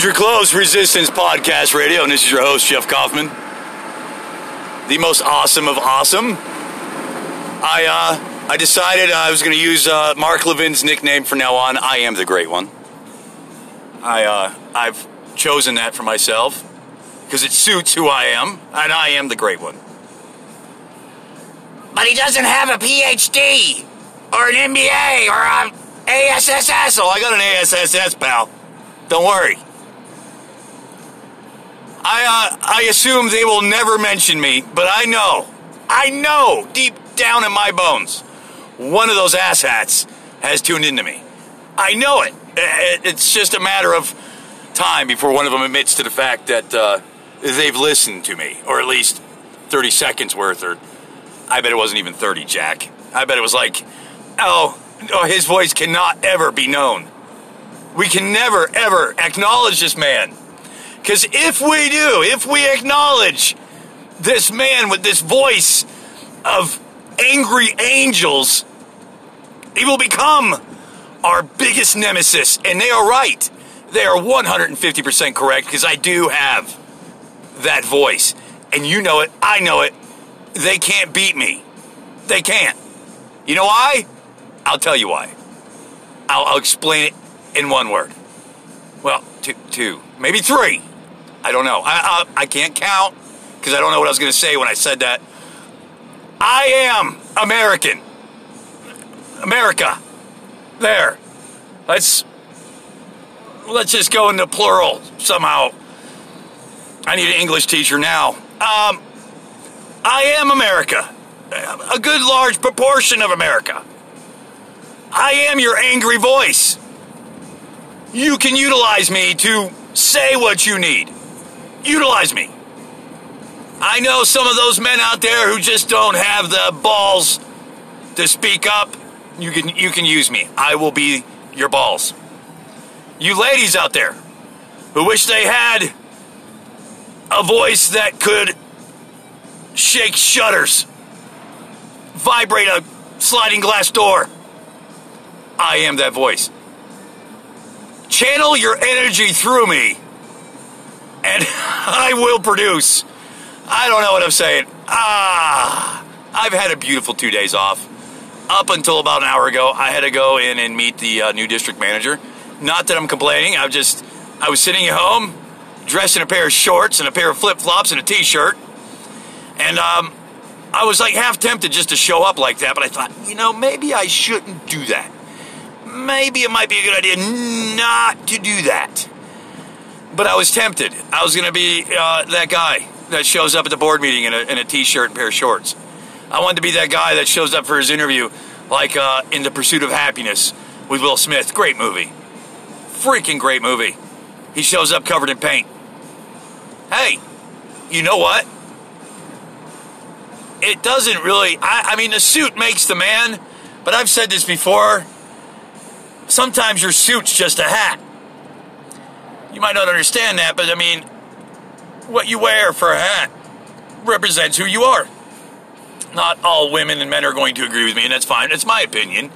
Danger Close Resistance Podcast Radio, and this is your host, Jeff Kaufman. The most awesome of awesome. I uh, I decided I was going to use uh, Mark Levin's nickname from now on. I am the great one. I uh, I've chosen that for myself because it suits who I am, and I am the great one. But he doesn't have a PhD or an MBA or a ASSS. Oh, I got an ASSS, pal. Don't worry. I, uh, I assume they will never mention me, but I know, I know deep down in my bones, one of those asshats has tuned into me. I know it. It's just a matter of time before one of them admits to the fact that uh, they've listened to me, or at least 30 seconds worth, or I bet it wasn't even 30, Jack. I bet it was like, oh, oh his voice cannot ever be known. We can never, ever acknowledge this man. Because if we do, if we acknowledge this man with this voice of angry angels, he will become our biggest nemesis. And they are right. They are 150% correct because I do have that voice. And you know it, I know it. They can't beat me. They can't. You know why? I'll tell you why. I'll, I'll explain it in one word. Well, two, two, maybe three. I don't know. I, I, I can't count because I don't know what I was going to say when I said that. I am American. America. There. Let's let's just go into plural somehow. I need an English teacher now. Um, I am America. A good large proportion of America. I am your angry voice. You can utilize me to say what you need. Utilize me. I know some of those men out there who just don't have the balls to speak up. You can you can use me. I will be your balls. You ladies out there who wish they had a voice that could shake shutters, vibrate a sliding glass door. I am that voice. Channel your energy through me, and I will produce. I don't know what I'm saying. Ah, I've had a beautiful two days off. Up until about an hour ago, I had to go in and meet the uh, new district manager. Not that I'm complaining. I'm just, I was sitting at home, dressed in a pair of shorts and a pair of flip flops and a t-shirt, and um, I was like half tempted just to show up like that. But I thought, you know, maybe I shouldn't do that maybe it might be a good idea not to do that. But I was tempted. I was going to be uh, that guy that shows up at the board meeting in a, in a t-shirt and pair of shorts. I wanted to be that guy that shows up for his interview, like uh, in The Pursuit of Happyness with Will Smith. Great movie. Freaking great movie. He shows up covered in paint. Hey, you know what? It doesn't really. I, I mean, the suit makes the man, but I've said this before sometimes your suit's just a hat. You might not understand that, but I mean, what you wear for a hat represents who you are. Not all women and men are going to agree with me, and that's fine. It's my opinion.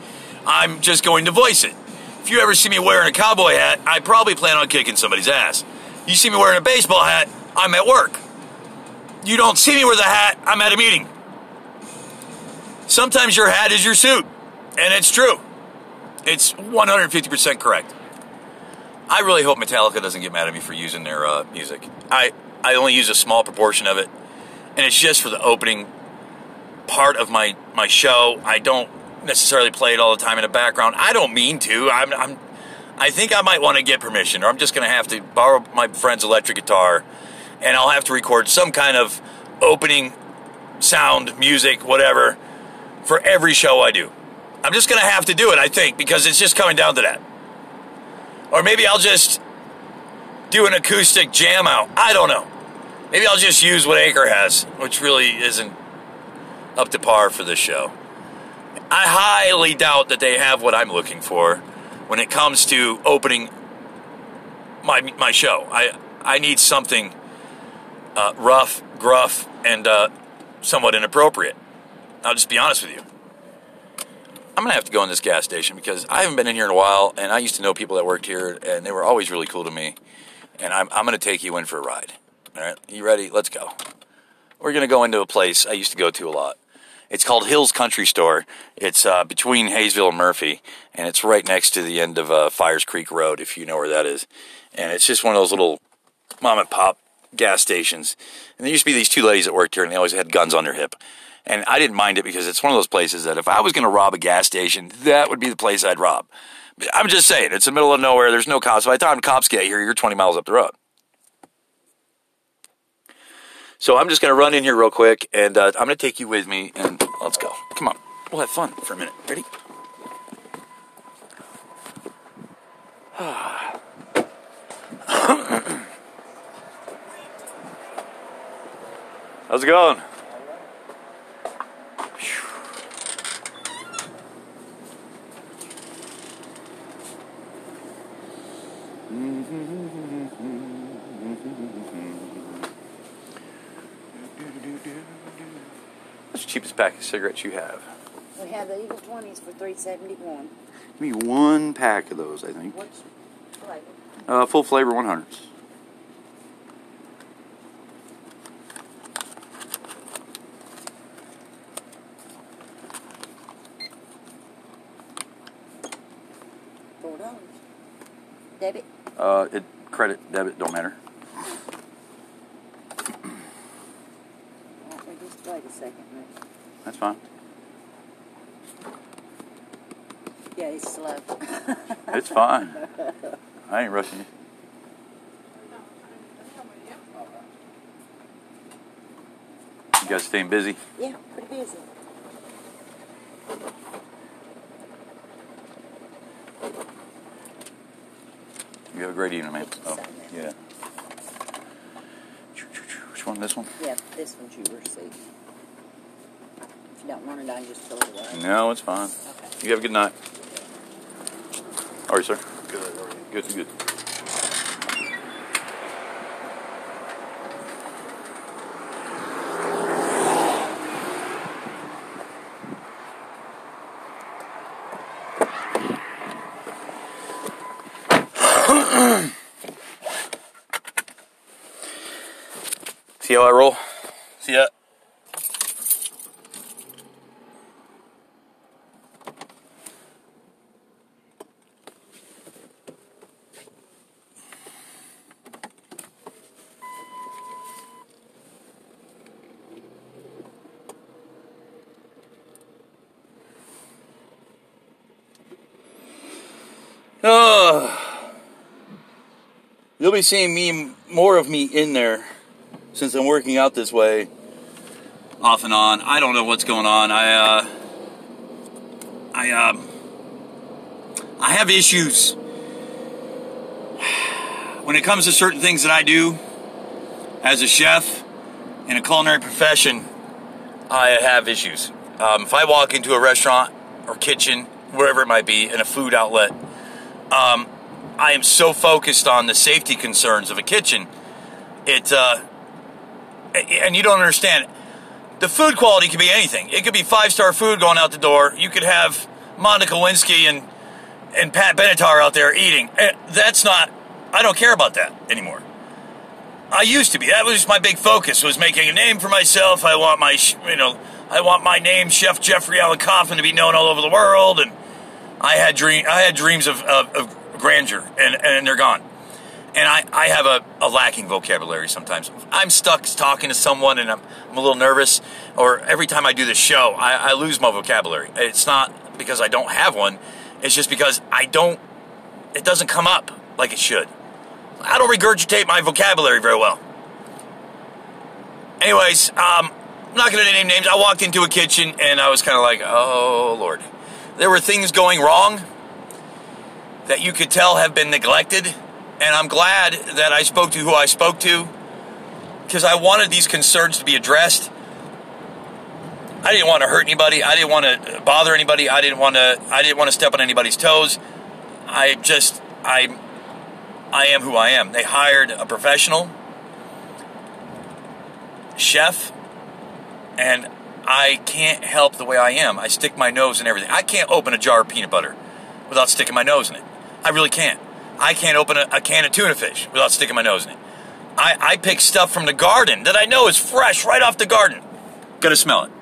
I'm just going to voice it. If you ever see me wearing a cowboy hat, I probably plan on kicking somebody's ass. You see me wearing a baseball hat, I'm at work. You don't see me with a hat, I'm at a meeting. Sometimes your hat is your suit, and it's true. It's 150% correct. I really hope Metallica doesn't get mad at me for using their uh, music. I, I only use a small proportion of it, and it's just for the opening part of my, my show. I don't necessarily play it all the time in the background. I don't mean to. I'm, I'm I think I might want to get permission, or I'm just going to have to borrow my friend's electric guitar, and I'll have to record some kind of opening sound, music, whatever, for every show I do. I'm just going to have to do it, I think, because it's just coming down to that. Or maybe I'll just do an acoustic jam out. I don't know. Maybe I'll just use what Anchor has, which really isn't up to par for this show. I highly doubt that they have what I'm looking for when it comes to opening my my show. I I need something uh, rough, gruff, and uh, somewhat inappropriate. I'll just be honest with you. I'm gonna have to go in this gas station because I haven't been in here in a while, and I used to know people that worked here, and they were always really cool to me. And I'm I'm gonna take you in for a ride. All right, you ready? Let's go. We're gonna go into a place I used to go to a lot. It's called Hills Country Store. It's uh, between Hayesville and Murphy, and it's right next to the end of uh, Fires Creek Road, if you know where that is. And it's just one of those little mom and pop gas stations. And there used to be these two ladies that worked here, and they always had guns on their hip. And I didn't mind it because it's one of those places that if I was going to rob a gas station, that would be the place I'd rob. I'm just saying, it's the middle of nowhere. There's no cops. By the time cops get here, you're 20 miles up the road. So I'm just going to run in here real quick, and uh, I'm going to take you with me, and let's go. Come on. We'll have fun for a minute. Ready? How's it going? What's the cheapest pack of cigarettes you have? We have the Eagle 20s for 371 Give me one pack of those, I think. Which flavor? Uh, full flavor 100s. Four dollars. Debit? Uh, it credit, debit, don't matter. Won't we just wait a second? Rick? That's fine. Yeah, he's slow. It's fine. I ain't rushing you. You guys staying busy? yeah, pretty busy. You have a great evening, man. Oh, yeah. Which one? This one? Yeah, this one's yours, see. If you don't want it, I can just throw it away. No, it's fine. Okay. You have a good night. How are you, sir? Good. Good. Good. See how I roll? See that? Oh. You'll be seeing me more of me in there since I'm working out this way off and on. I don't know what's going on. I uh I um I have issues when it comes to certain things that I do as a chef in a culinary profession. I have issues. Um, if I walk into a restaurant or kitchen, wherever it might be, in a food outlet, um, I am so focused on the safety concerns of a kitchen. It, uh, and you don't understand. The food quality could be anything. It could be five star food going out the door. You could have Monica Lewinsky and and Pat Benatar out there eating. Eh, That's not. I don't care about that anymore. I used to be. That was my big focus. Was making a name for myself. I want my, you know, I want my name, Chef Jeffrey Allen Coffin, to be known all over the world. And I had dream. I had dreams of, of, of grandeur, and and they're gone. And I, I have a, a lacking vocabulary sometimes. I'm stuck talking to someone and I'm, I'm a little nervous, or every time I do the show, I, I lose my vocabulary. It's not because I don't have one, it's just because I don't, it doesn't come up like it should. I don't regurgitate my vocabulary very well. Anyways, um, I'm not going to name names. I walked into a kitchen and I was kind of like, oh, Lord. There were things going wrong that you could tell have been neglected. And I'm glad that I spoke to who I spoke to because I wanted these concerns to be addressed. I didn't want to hurt anybody. I didn't want to bother anybody. I didn't want to. I didn't want to step on anybody's toes. I just. I. I am who I am. They hired a professional chef, and I can't help the way I am. I stick my nose in everything. I can't open a jar of peanut butter without sticking my nose in it. I really can't. I can't open a, a can of tuna fish without sticking my nose in it. I, I pick stuff from the garden that I know is fresh right off the garden. Gotta smell it.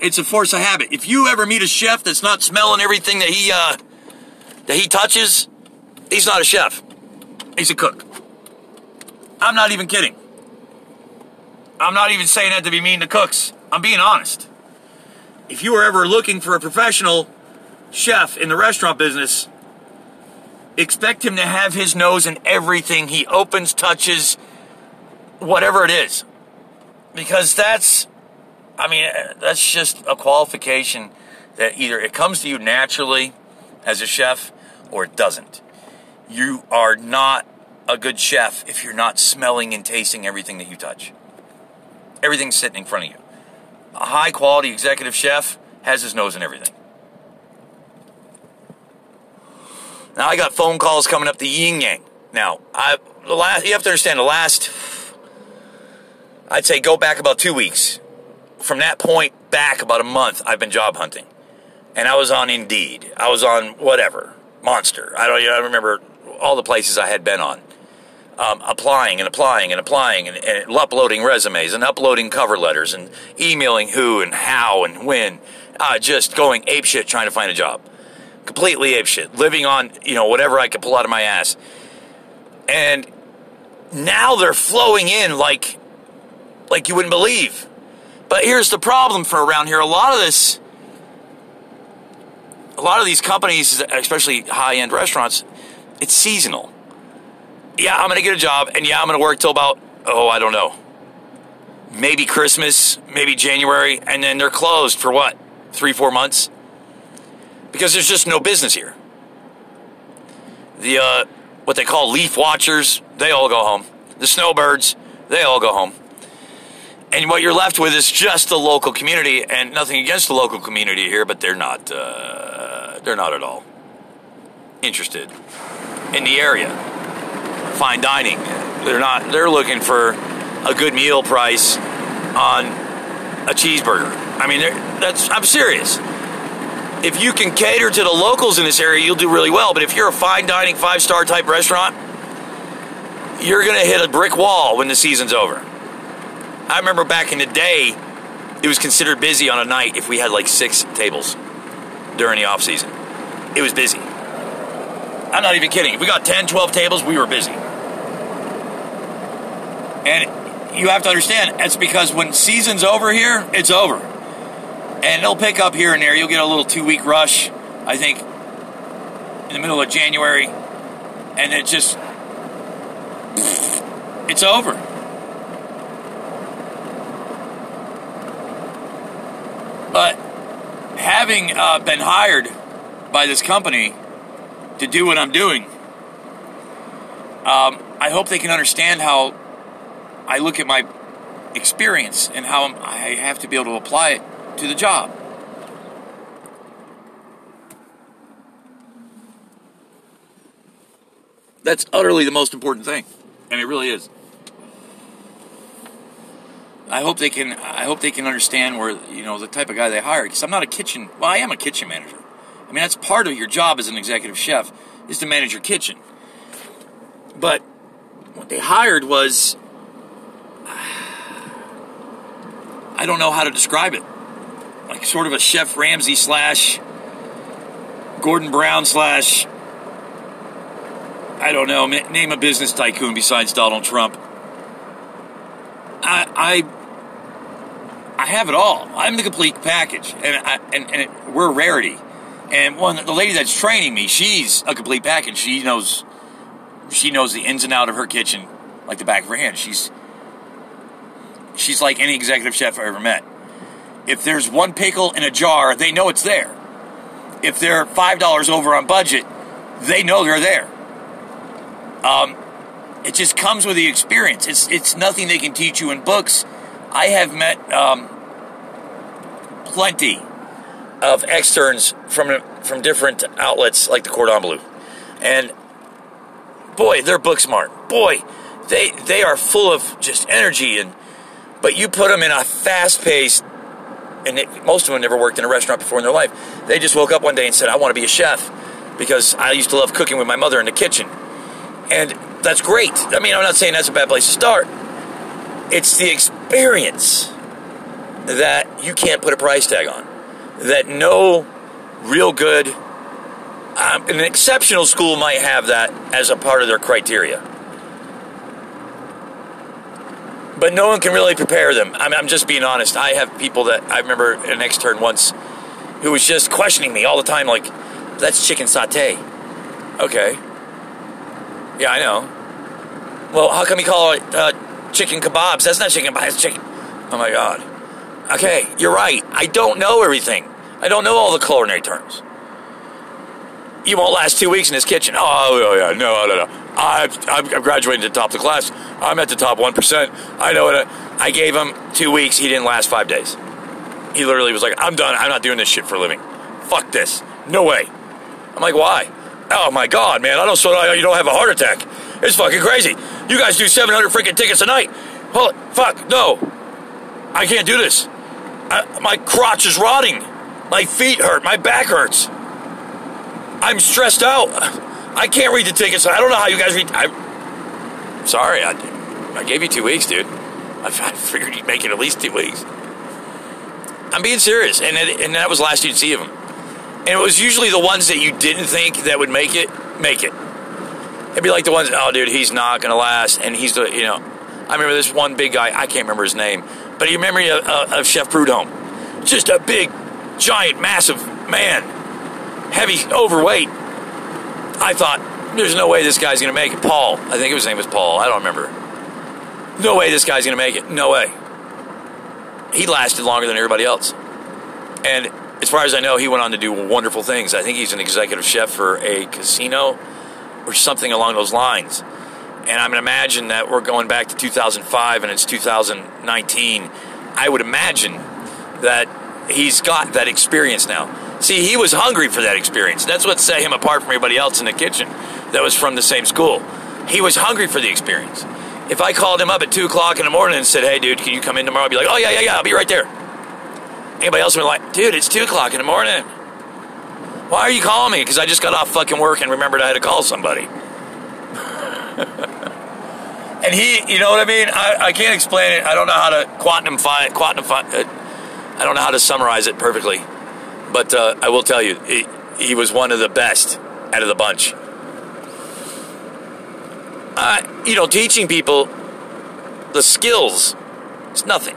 It's a force of habit. If you ever meet a chef that's not smelling everything that he uh, that he touches, he's not a chef. He's a cook. I'm not even kidding. I'm not even saying that to be mean to cooks. I'm being honest. If you are ever looking for a professional chef in the restaurant business, expect him to have his nose in everything he opens, touches, whatever it is. Because that's, I mean, eh, that's just a qualification that either it comes to you naturally as a chef or it doesn't. You are not a good chef if you're not smelling and tasting everything that you touch. Everything's sitting in front of you. A high quality executive chef has his nose in everything. Now I got phone calls coming up the yin yang. Now I the last you have to understand the last I'd say go back about two weeks. From that point back about a month, I've been job hunting, and I was on Indeed. I was on whatever Monster. I don't. I don't remember all the places I had been on. Um, applying and applying and applying and, and, uploading resumes and uploading cover letters and emailing who and how and when, uh, just going apeshit trying to find a job, completely apeshit, living on you know whatever I could pull out of my ass, and now they're flowing in like like you wouldn't believe. But here's the problem for around here: a lot of this, a lot of these companies, especially high end restaurants, it's seasonal. Yeah, I'm to get a job, and yeah, I'm to work till about, oh, I don't know, maybe Christmas, maybe January, and then they're closed for what, three, four months? Because there's just no business here. The, uh, what they call leaf watchers, they all go home. The snowbirds, they all go home. And what you're left with is just the local community, and nothing against the local community here, but they're not, uh, they're not at all interested in the area fine dining. They're not. They're looking for a good meal price on a cheeseburger. I mean, that's. I'm serious. If you can cater to the locals in this area, you'll do really well. But if you're a fine dining, five star type restaurant, you're going to hit a brick wall when the season's over. I remember back in the day, it was considered busy on a night if we had like six tables during the off season. It was busy. I'm not even kidding. If we got 10, 12 tables, we were busy. And you have to understand, it's because when season's over here, it's over. And they'll pick up here and there. You'll get a little two week rush, I think, in the middle of January. And it just, it's over. But having uh, been hired by this company to do what I'm doing, um, I hope they can understand how I look at my experience and how I have to be able to apply it to the job. That's utterly the most important thing, and it really is. I hope they can. I hope they can understand where you know the type of guy they hire. Because I'm not a kitchen. Well, I am a kitchen manager. I mean, that's part of your job as an executive chef is to manage your kitchen. But what they hired was I don't know how to describe it. Like sort of a Chef Ramsay slash Gordon Brown slash I don't know. Name a business tycoon besides Donald Trump. I I, I have it all. I'm the complete package, and I, and, and it, we're a rarity. And one the lady that's training me, she's a complete package. She knows she knows the ins and out of her kitchen like the back of her hand. She's she's like any executive chef I ever met. If there's one pickle in a jar, they know it's there. If they're five dollars over on budget, they know they're there. Um, it just comes with the experience. It's it's nothing they can teach you in books. I have met um, plenty of externs from from different outlets like the Cordon Bleu, and boy, they're book smart. Boy, they they are full of just energy and But you put them in a fast-paced, and it, most of them never worked in a restaurant before in their life. They just woke up one day and said, "I want to be a chef," because I used to love cooking with my mother in the kitchen, and that's great. I mean, I'm not saying that's a bad place to start. It's the experience that you can't put a price tag on. That no real good, um, an exceptional school might have that as a part of their criteria. But no one can really prepare them. I'm, I'm just being honest. I have people that I remember an extern once who was just questioning me all the time, like, that's chicken satay. Okay. Yeah, I know. Well, how come you call it uh, chicken kebabs? That's not chicken kebabs, it's chicken. Oh my God. Okay, you're right. I don't know everything. I don't know all the culinary terms. You won't last two weeks in this kitchen. Oh, oh, yeah, yeah. No, no, no. I, I'm graduating to the top of the class. I'm at the top 1%. I know it. I gave him two weeks. He didn't last five days. He literally was like, I'm done. I'm not doing this shit for a living. Fuck this. No way. I'm like, why? Oh my God, man. I don't so you don't have a heart attack. It's fucking crazy. You guys do 700 freaking tickets a night. Holy fuck, no. I can't do this. I, my crotch is rotting. My feet hurt. My back hurts. I'm stressed out. I can't read the tickets. I don't know how you guys read. I'm sorry, I, I gave you two weeks, dude. I, I figured you'd make it at least two weeks. I'm being serious, and it, and that was last you'd see of him. And it was usually the ones that you didn't think that would make it, make it. It'd be like the ones, oh, dude, he's not gonna last, and he's the, you know. I remember this one big guy. I can't remember his name, but you remember of, uh, of Chef Prudhomme, just a big, giant, massive man, heavy, overweight. I thought, there's no way this guy's gonna make it. Paul, I think his name was Paul. I don't remember. No way this guy's gonna make it. No way. He lasted longer than everybody else, and as far as I know, he went on to do wonderful things. I think he's an executive chef for a casino or something along those lines. And I'm going to imagine that we're going back to 2005 and it's 2019. I would imagine that he's got that experience now. See, he was hungry for that experience. That's what set him apart from everybody else in the kitchen that was from the same school. He was hungry for the experience. If I called him up at 2 o'clock in the morning and said, hey, dude, can you come in tomorrow? I'd be like, oh, yeah, yeah, yeah, I'll be right there. Anybody else would be like, dude, it's 2 o'clock in the morning. Why are you calling me? Because I just got off fucking work and remembered I had to call somebody. and he, you know what I mean? I, I can't explain it. I don't know how to quantify, quantify. Uh, I don't know how to summarize it perfectly, but uh, I will tell you, he, he was one of the best out of the bunch. Uh, you know, teaching people the skills, it's nothing.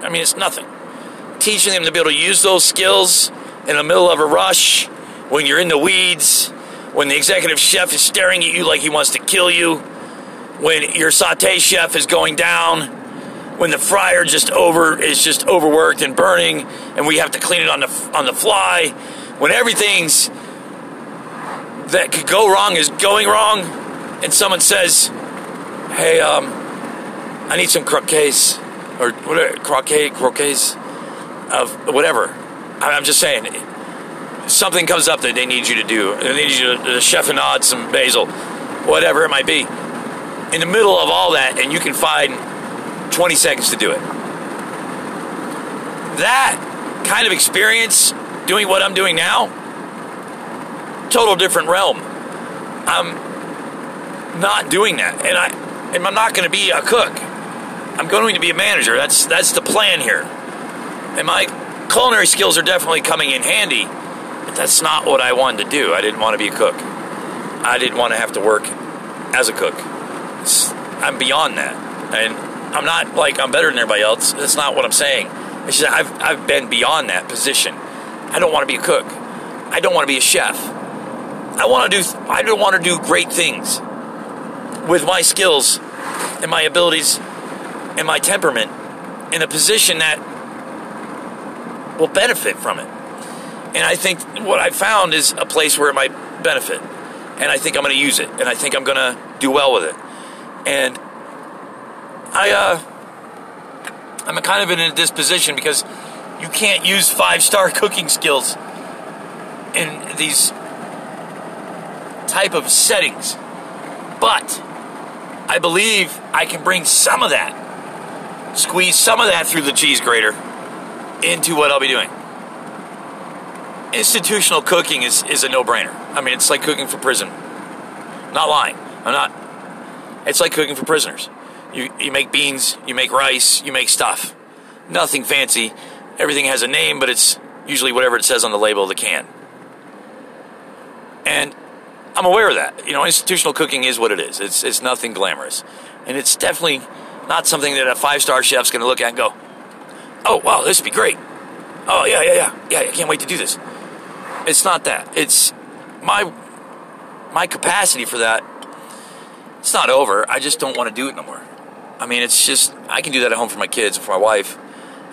I mean, it's nothing. Teaching them to be able to use those skills in the middle of a rush when you're in the weeds, when the executive chef is staring at you like he wants to kill you, when your saute chef is going down, when the fryer just over is just overworked and burning, and we have to clean it on the on the fly, when everything's that could go wrong is going wrong, and someone says, "Hey, um, I need some croquets or whatever croquet croquets of whatever." I'm just saying something comes up that they need you to do. They need you to, to chiffonade some basil, whatever it might be. In the middle of all that, and you can find 20 seconds to do it. That kind of experience, doing what I'm doing now, total different realm. I'm not doing that, and I, and I'm not going to be a cook. I'm going to be a manager. That's that's the plan here, and my culinary skills are definitely coming in handy but that's not what I wanted to do. I didn't want to be a cook. I didn't want to have to work as a cook. It's, I'm beyond that. And I'm not like I'm better than everybody else. That's not what I'm saying. It's just I've, I've been beyond that position. I don't want to be a cook. I don't want to be a chef. I want to do I don't want to do great things with my skills and my abilities and my temperament in a position that will benefit from it. And I think what I found is a place where it might benefit. And I think I'm going to use it. And I think I'm going to do well with it. And I, uh, I'm kind of in a disposition because you can't use five star cooking skills in these type of settings. But I believe I can bring some of that squeeze some of that through the cheese grater into what I'll be doing. Institutional cooking is, is a no brainer. I mean, it's like cooking for prison. Not lying. I'm not. It's like cooking for prisoners. You, you make beans, you make rice, you make stuff. Nothing fancy. Everything has a name, but it's usually whatever it says on the label of the can. And I'm aware of that. You know, institutional cooking is what it is. It's, it's nothing glamorous. And it's definitely not something that a five star chef's going to look at and go, oh, wow, this would be great. Oh, yeah, yeah, yeah. Yeah, I can't wait to do this. It's not that. It's my my capacity for that. It's not over. I just don't want to do it no more. I mean, it's just I can do that at home for my kids and for my wife.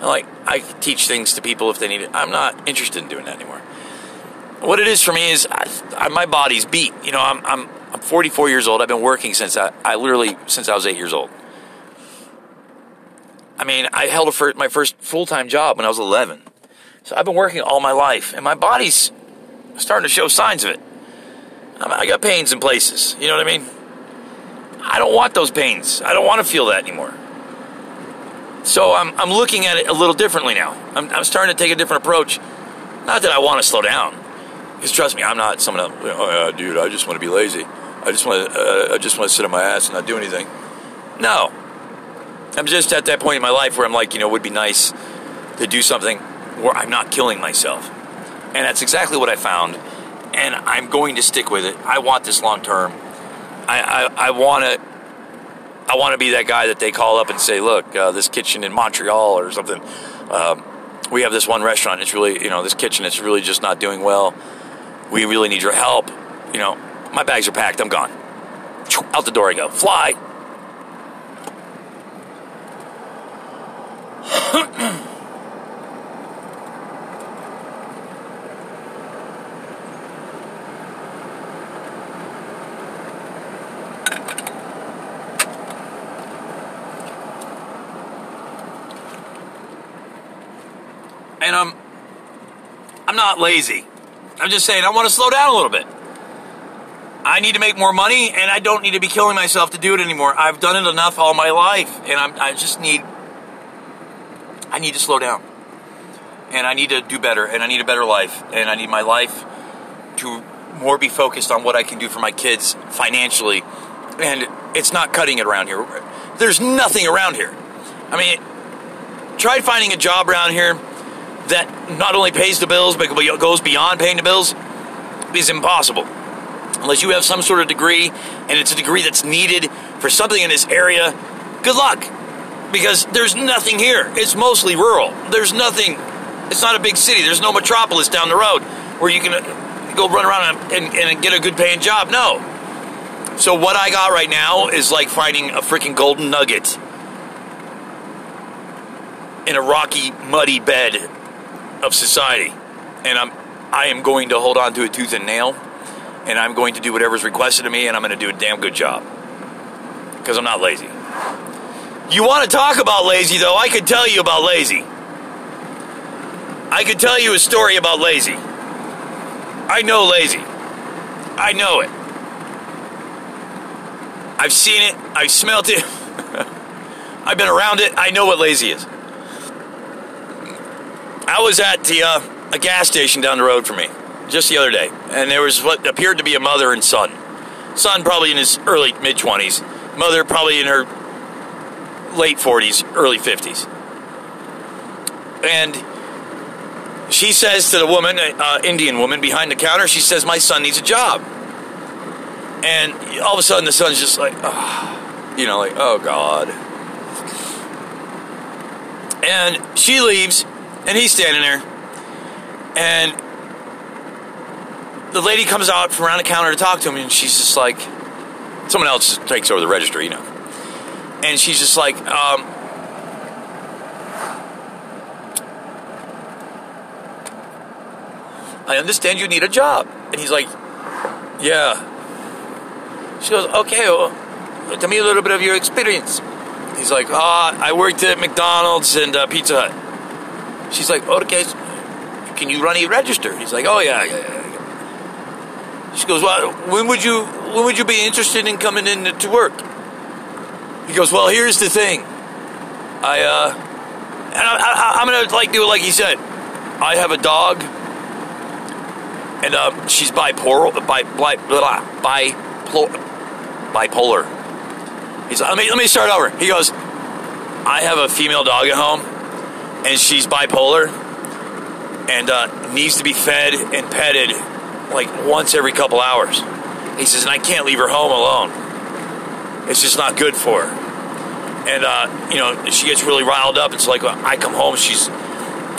I like I teach things to people if they need it. I'm not interested in doing that anymore. What it is for me is I, I, my body's beat. You know, I'm, I'm I'm 44 years old. I've been working since I, I literally since I was eight years old. I mean, I held fir- my first full time job when I was 11. So I've been working all my life, and my body's starting to show signs of it. I got pains in places. You know what I mean? I don't want those pains. I don't want to feel that anymore. So I'm, I'm looking at it a little differently now. I'm, I'm starting to take a different approach. Not that I want to slow down, because trust me, I'm not someone. Else, oh yeah, dude, I just want to be lazy. I just want to. Uh, I just want to sit on my ass and not do anything. No, I'm just at that point in my life where I'm like, you know, it would be nice to do something where I'm not killing myself. And that's exactly what I found. And I'm going to stick with it. I want this long term. I, I, I want to. I want to be that guy that they call up and say, "Look, uh, this kitchen in Montreal or something. Uh, we have this one restaurant. It's really, you know, this kitchen. It's really just not doing well. We really need your help. You know, my bags are packed. I'm gone. Out the door I go. Fly. and I'm I'm not lazy. I'm just saying I want to slow down a little bit. I need to make more money, and I don't need to be killing myself to do it anymore. I've done it enough all my life, and I'm, I just need I need to slow down, and I need to do better, and I need a better life, and I need my life to more be focused on what I can do for my kids financially, and it's not cutting it around here. There's nothing around here. I mean, try finding a job around here that not only pays the bills but goes beyond paying the bills is impossible. Unless you have some sort of degree and it's a degree that's needed for something in this area good luck. Because there's nothing here. It's mostly rural. There's nothing. It's not a big city. There's no metropolis down the road where you can uh, go run around and, and, and get a good paying job. No. So what i got right now is like finding a freaking golden nugget in a rocky muddy bed of society. And I'm I am going to hold on to it tooth and nail. And I'm going to do whatever's requested of me, and I'm going to do a damn good job. Because I'm not lazy. You want to talk about lazy, though? I could tell you about lazy. I could tell you a story about lazy. I know lazy. I know it. I've seen it. I've smelt it. I've been around it. I know what lazy is. I was at the uh, a gas station down the road from me just the other day, and there was what appeared to be a mother and son. Son probably in his early mid twenties, mother probably in her late forties, early fifties, and she says to the woman, uh, Indian woman behind the counter, she says, "My son needs a job." And all of a sudden, the son's just like, oh, you know, like, oh God. And she leaves, and he's standing there. And the lady comes out from around the counter to talk to him, and she's just like, someone else takes over the register, you know. And she's just like, um, I understand you need a job. And he's like, yeah. She goes, okay, well, tell me a little bit of your experience. He's like, ah, oh, I worked at McDonald's and uh, Pizza Hut. She's like, oh, okay, can you run a register? He's like, oh yeah, yeah, yeah. She goes, well, when would you when would you be interested in coming in to work? He goes, well, here's the thing. I uh, and I, I'm gonna like do it like he said. I have a dog, and uh, she's bipolar, bi, bi, blah, bipolar. He's like, let me let me start over. He goes, I have a female dog at home, and she's bipolar, and uh, needs to be fed and petted like once every couple hours. He says, and I can't leave her home alone. It's just not good for her. And uh, you know, she gets really riled up. It's like uh, I come home, she's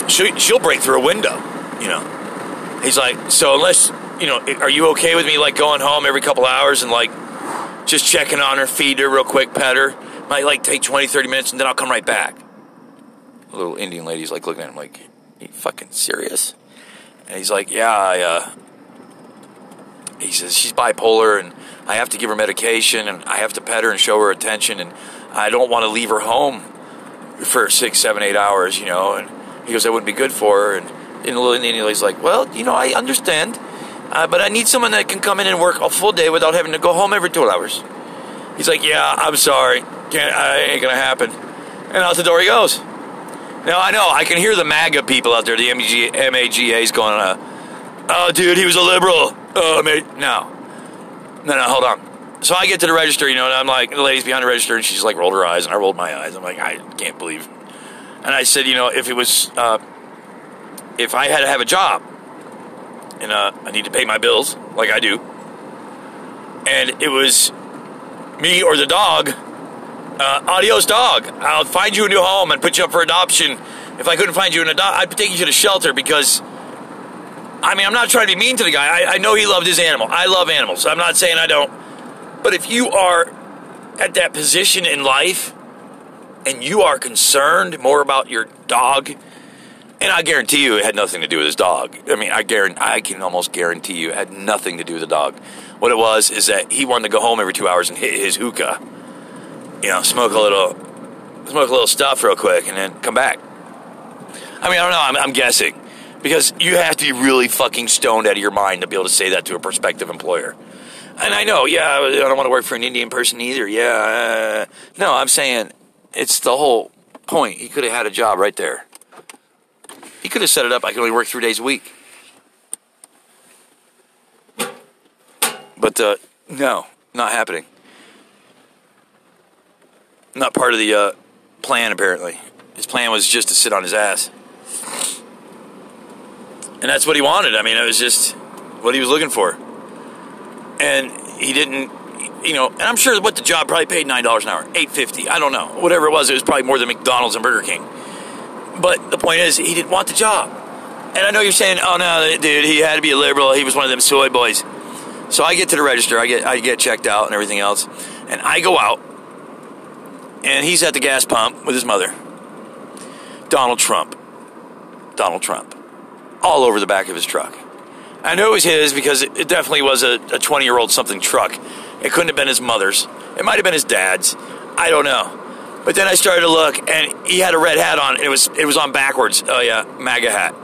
she, she'll break through a window. You know, he's like, so unless you know, are you okay with me like going home every couple hours and like just checking on her, feed her real quick, pet her? Might like take 20, 30 minutes, and then I'll come right back. Little Indian lady's like looking at him like, Are you fucking serious? And he's like, yeah, I, uh, he says she's bipolar and I have to give her medication and I have to pet her and show her attention and I don't want to leave her home for six, seven, eight hours, you know. And he goes, that wouldn't be good for her. And, and the little Indian lady's like, well, you know, I understand, uh, but I need someone that can come in and work a full day without having to go home every two hours. He's like, yeah, I'm sorry, can't, uh, ain't gonna happen. And out the door he goes. Now I know I can hear the MAGA people out there, the MAG, MAGA's going, uh, oh, dude, he was a liberal. Oh, mate, no, no, no, hold on. So I get to the register, you know, and I'm like, the lady's behind the register, and she's like rolled her eyes, and I rolled my eyes. I'm like, I can't believe. And I said, you know, if it was, uh, if I had to have a job, and uh, I need to pay my bills like I do, and it was me or the dog, uh, adios dog. I'll find you a new home and put you up for adoption. If I couldn't find you an adopt, I'd take you to the shelter because. I mean, I'm not trying to be mean to the guy. I, I know he loved his animal. I love animals. I'm not saying I don't. But if you are at that position in life and you are concerned more about your dog, and I guarantee you it had nothing to do with his dog. I mean, I guarantee, I can almost guarantee you it had nothing to do with the dog. What it was is that he wanted to go home every two hours and hit his hookah. You know, smoke a little, smoke a little stuff real quick, and then come back. I mean, I don't know. I'm, I'm guessing because you have to be really fucking stoned out of your mind to be able to say that to a prospective employer. And I know, yeah, I don't want to work for an Indian person either. Yeah, uh, no, I'm saying it's the whole point. He could have had a job right there. He could have set it up. I can only work three days a week. But uh, no, not happening. Not part of the uh, plan, apparently. His plan was just to sit on his ass. And that's what he wanted. I mean, it was just what he was looking for. And he didn't, you know, and I'm sure what the job probably paid $9 an hour, 850 I don't know. Whatever it was, it was probably more than McDonald's and Burger King. But the point is, he didn't want the job. And I know you're saying, oh no, dude, he had to be a liberal. He was one of them soy boys. So I get to the register, I get I get checked out and everything else, and I go out, and he's at the gas pump with his mother. Donald Trump, Donald Trump, all over the back of his truck. I know it was his because it, it definitely was a 20 year old something truck. It couldn't have been his mother's. It might have been his dad's. I don't know. But then I started to look, and he had a red hat on. It was it was on backwards. Oh yeah, MAGA hat.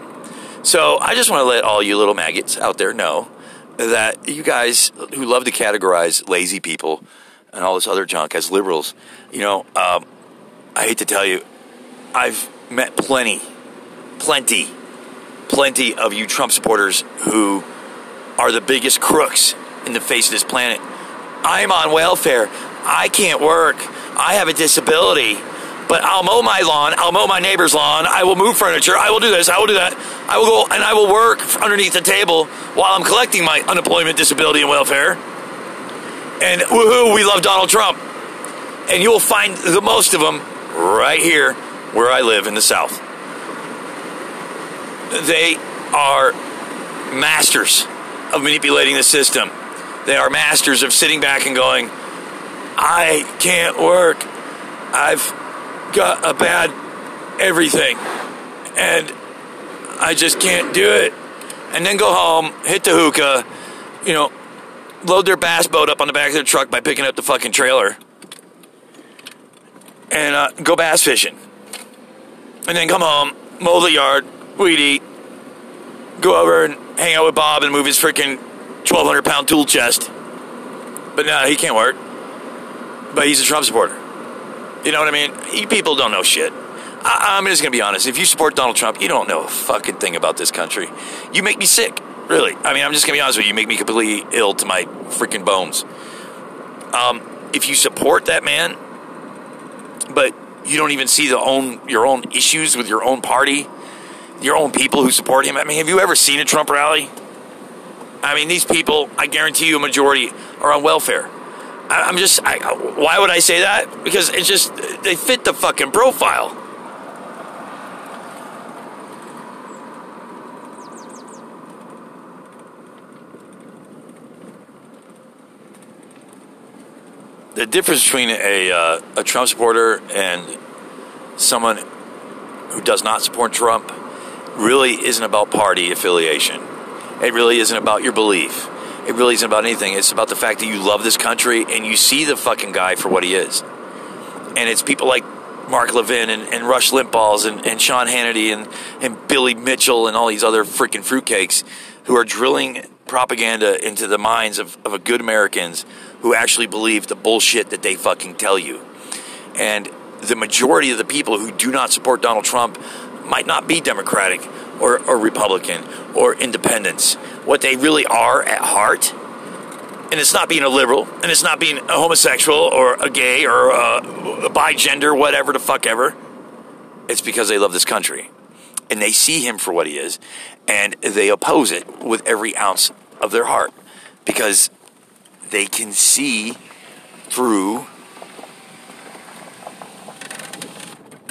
So I just want to let all you little maggots out there know that you guys who love to categorize lazy people and all this other junk as liberals, you know, um, I hate to tell you, I've met plenty, plenty, plenty of you Trump supporters who are the biggest crooks in the face of this planet. I'm on welfare. I can't work. I have a disability. But I'll mow my lawn. I'll mow my neighbor's lawn. I will move furniture. I will do this. I will do that. I will go and I will work underneath the table while I'm collecting my unemployment, disability, and welfare. And woohoo, we love Donald Trump. And you will find the most of them right here where I live in the South. They are masters of manipulating the system. They are masters of sitting back and going, I can't work. I've got a bad everything. And I just can't do it. And then go home, hit the hookah, you know, load their bass boat up on the back of their truck by picking up the fucking trailer and uh, go bass fishing. And then come home, mow the yard, weed eat, go over and hang out with Bob and move his freaking 1,200 pound tool chest. But no, he can't work. But he's a Trump supporter. You know what I mean? You people don't know shit. I, I'm just gonna be honest. If you support Donald Trump, you don't know a fucking thing about this country. You make me sick. Really. I mean, I'm just gonna be honest with you. You make me completely ill to my freaking bones. Um, if you support that man, but you don't even see the own your own issues with your own party, your own people who support him. I mean, have you ever seen a Trump rally? I mean, these people, I guarantee you, a majority are on welfare. I, I'm just, I, why would I say that? Because it's just, they fit the fucking profile. The difference between a, uh, a Trump supporter and someone who does not support Trump really isn't about party affiliation. It really isn't about your belief. It really isn't about anything. It's about the fact that you love this country and you see the fucking guy for what he is. And it's people like Mark Levin and, and Rush Limbaughs and, and Sean Hannity and, and Billy Mitchell and all these other freaking fruitcakes who are drilling propaganda into the minds of, of good Americans who actually believe the bullshit that they fucking tell you. And the majority of the people who do not support Donald Trump might not be Democratic or, or Republican or independents. What they really are at heart, and it's not being a liberal, and it's not being a homosexual or a gay or a, a bigender, whatever the fuck ever. It's because they love this country. And they see him for what he is, and they oppose it with every ounce of their heart because they can see through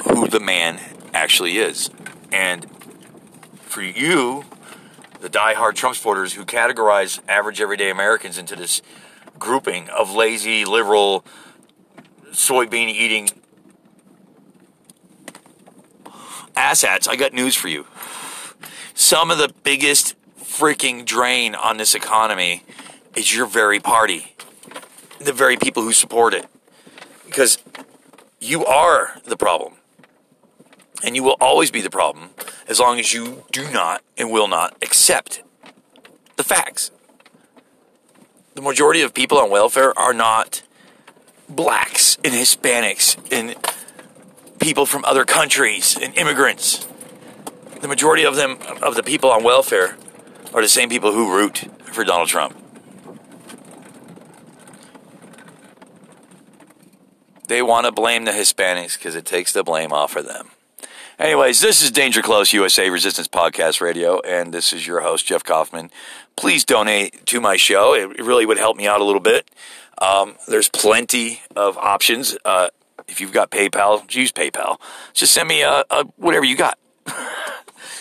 who the man actually is. And for you, the die-hard Trump supporters who categorize average everyday Americans into this grouping of lazy, liberal, soybean eating asshats, I got news for you. Some of the biggest freaking drain on this economy is your very party, the very people who support it. Because you are the problem. And you will always be the problem as long as you do not and will not accept the facts. The majority of people on welfare are not blacks and Hispanics and people from other countries and immigrants. The majority of them, of the people on welfare, are the same people who root for Donald Trump. They want to blame the Hispanics because it takes the blame off of them. Anyways, this is Danger Close USA Resistance Podcast Radio, and this is your host, Jeff Kaufman. Please donate to my show. It really would help me out a little bit. Um, there's plenty of options. Uh, if you've got PayPal, use PayPal. Just send me a, a whatever you got.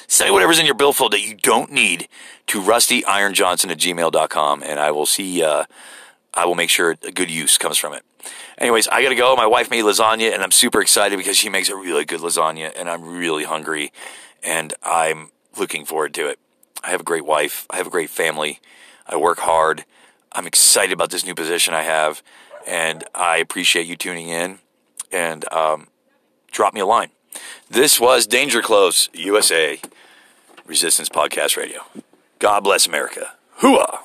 Say whatever's in your billfold that you don't need to rustyironjohnson at gmail.com, and I will see, uh, I will make sure a good use comes from it. Anyways, I gotta go. My wife made lasagna, and I'm super excited because she makes a really good lasagna, and I'm really hungry, and I'm looking forward to it. I have a great wife. I have a great family. I work hard. I'm excited about this new position I have, and I appreciate you tuning in. And um, drop me a line. This was Danger Close USA Resistance Podcast Radio. God bless America. Hooah!